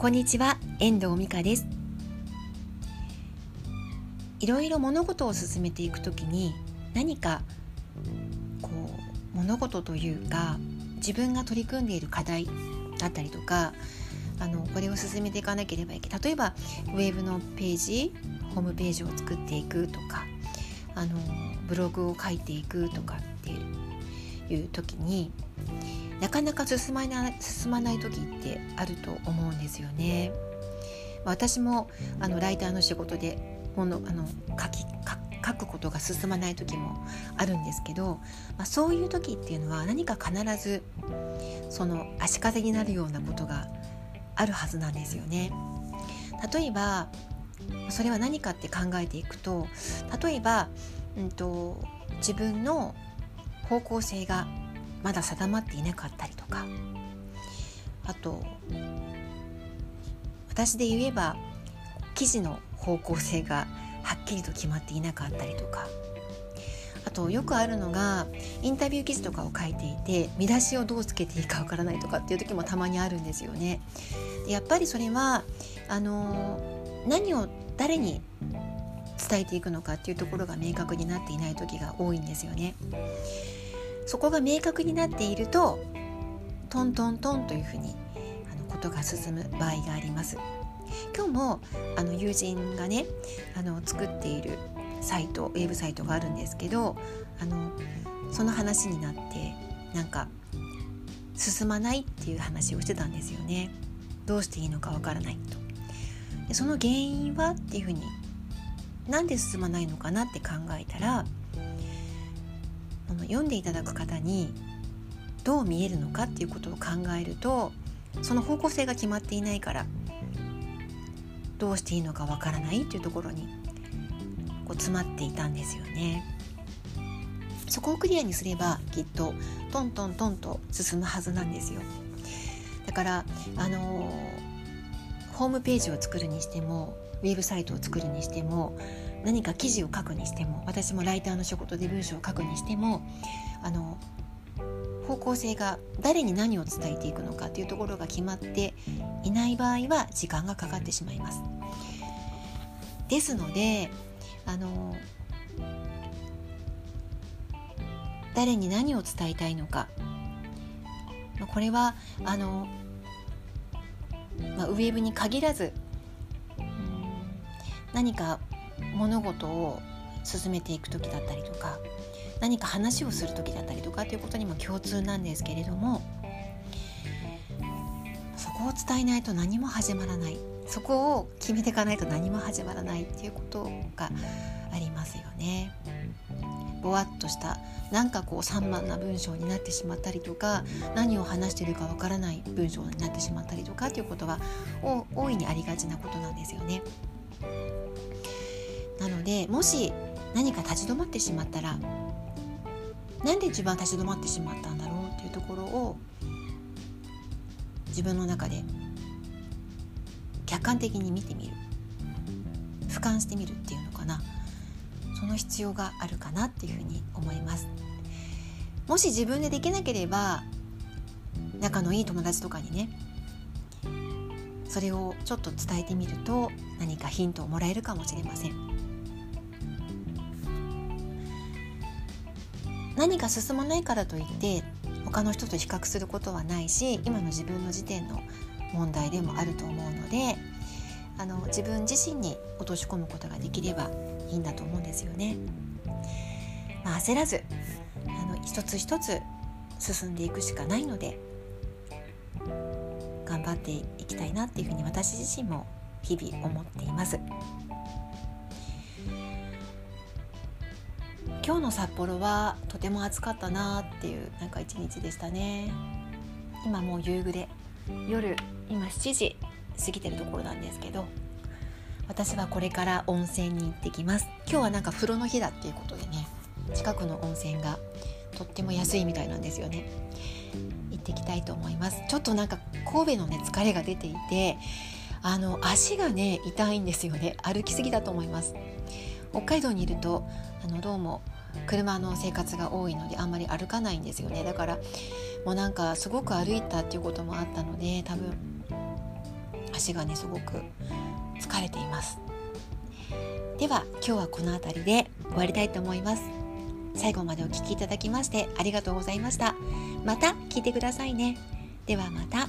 こんにちは遠藤美香です。いろいろ物事を進めていくときに何かこう物事というか自分が取り組んでいる課題だったりとかあのこれを進めていかなければいけない。例えばウェブのページホームページを作っていくとかあのブログを書いていくとかっていういう時になかなか進まない進まない時ってあると思うんですよね。私もあのライターの仕事でものあの書き書くことが進まない時もあるんですけど、まあ、そういう時っていうのは何か必ずその足かせになるようなことがあるはずなんですよね。例えばそれは何かって考えていくと例えば、うんと、自分の方向性がまだ定まっていなかったりとかあと私で言えば記事の方向性がはっきりと決まっていなかったりとかあとよくあるのがインタビュー記事とかを書いていて見出しをどうつけていいかわからないとかっていう時もたまにあるんですよね。でやっぱりそれはあの何を誰に伝えていくのかっていうところが明確になっていない時が多いんですよね。そこが明確になっているとトントントンというふうにあのことが進む場合があります。今日もあの友人がねあの作っているサイトウェブサイトがあるんですけどあのその話になってなんか進まないっていう話をしてたんですよね。どうしていいのかわからないと。でその原因はっていうふうになんで進まないのかなって考えたらあの読んでいただく方にどう見えるのかっていうことを考えるとその方向性が決まっていないからどうしていいのかわからないっていうところにこう詰まっていたんですよね。そこをクリアにすればきっとトントントンと進むはずなんですよ。だからあの、ホームページを作るにしてもウェブサイトを作るにしても何か記事を書くにしても私もライターの仕事で文章を書くにしてもあの方向性が誰に何を伝えていくのかというところが決まっていない場合は時間がかかってしまいます。ですのであの誰に何を伝えたいのかこれはあの、まあ、ウェブに限らず何か物事を進めていく時だったりとか何か話をする時だったりとかということにも共通なんですけれどもそこを伝えないと何も始まらないそこを決めていかないと何も始まらないっていうことがありますよね。ぼわっとしたなんかこう散漫な文章になってしまったりとか何を話しているかわからない文章になってしまったりとかということは大いにありがちなことなんですよね。のでもし何か立ち止まってしまったらなんで自分は立ち止まってしまったんだろうっていうところを自分の中で客観的に見てみる。俯瞰してみるっていうのかな。その必要があるかなっていうふうに思います。もし自分でできなければ仲のいい友達とかにねそれをちょっと伝えてみると何かヒントをもらえるかもしれません。何か進まないからといって他の人と比較することはないし今の自分の時点の問題でもあると思うのであの自分自身に落とし込むことができればいいんだと思うんですよね。まあ、焦らずあの一つ一つ進んでいくしかないので頑張っていきたいなっていうふうに私自身も日々思っています。今日の札幌はとても暑かったなっていうなんか一日でしたね。今もう夕暮れ。夜今7時過ぎてるところなんですけど私はこれから温泉に行ってきます。今日はなんか風呂の日だっていうことでね近くの温泉がとっても安いみたいなんですよね。行ってきたいと思います。ちょっとなんか神戸のね疲れが出ていてあの足がね痛いんですよね。歩きすぎだと思います。北海道にいるとあのどうも車の生活が多いのであんまり歩かないんですよね。だからもうなんかすごく歩いたっていうこともあったので多分足がねすごく疲れています。では今日はこの辺りで終わりたいと思います。最後までお聴きいただきましてありがとうございました。また聞いてくださいね。ではまた。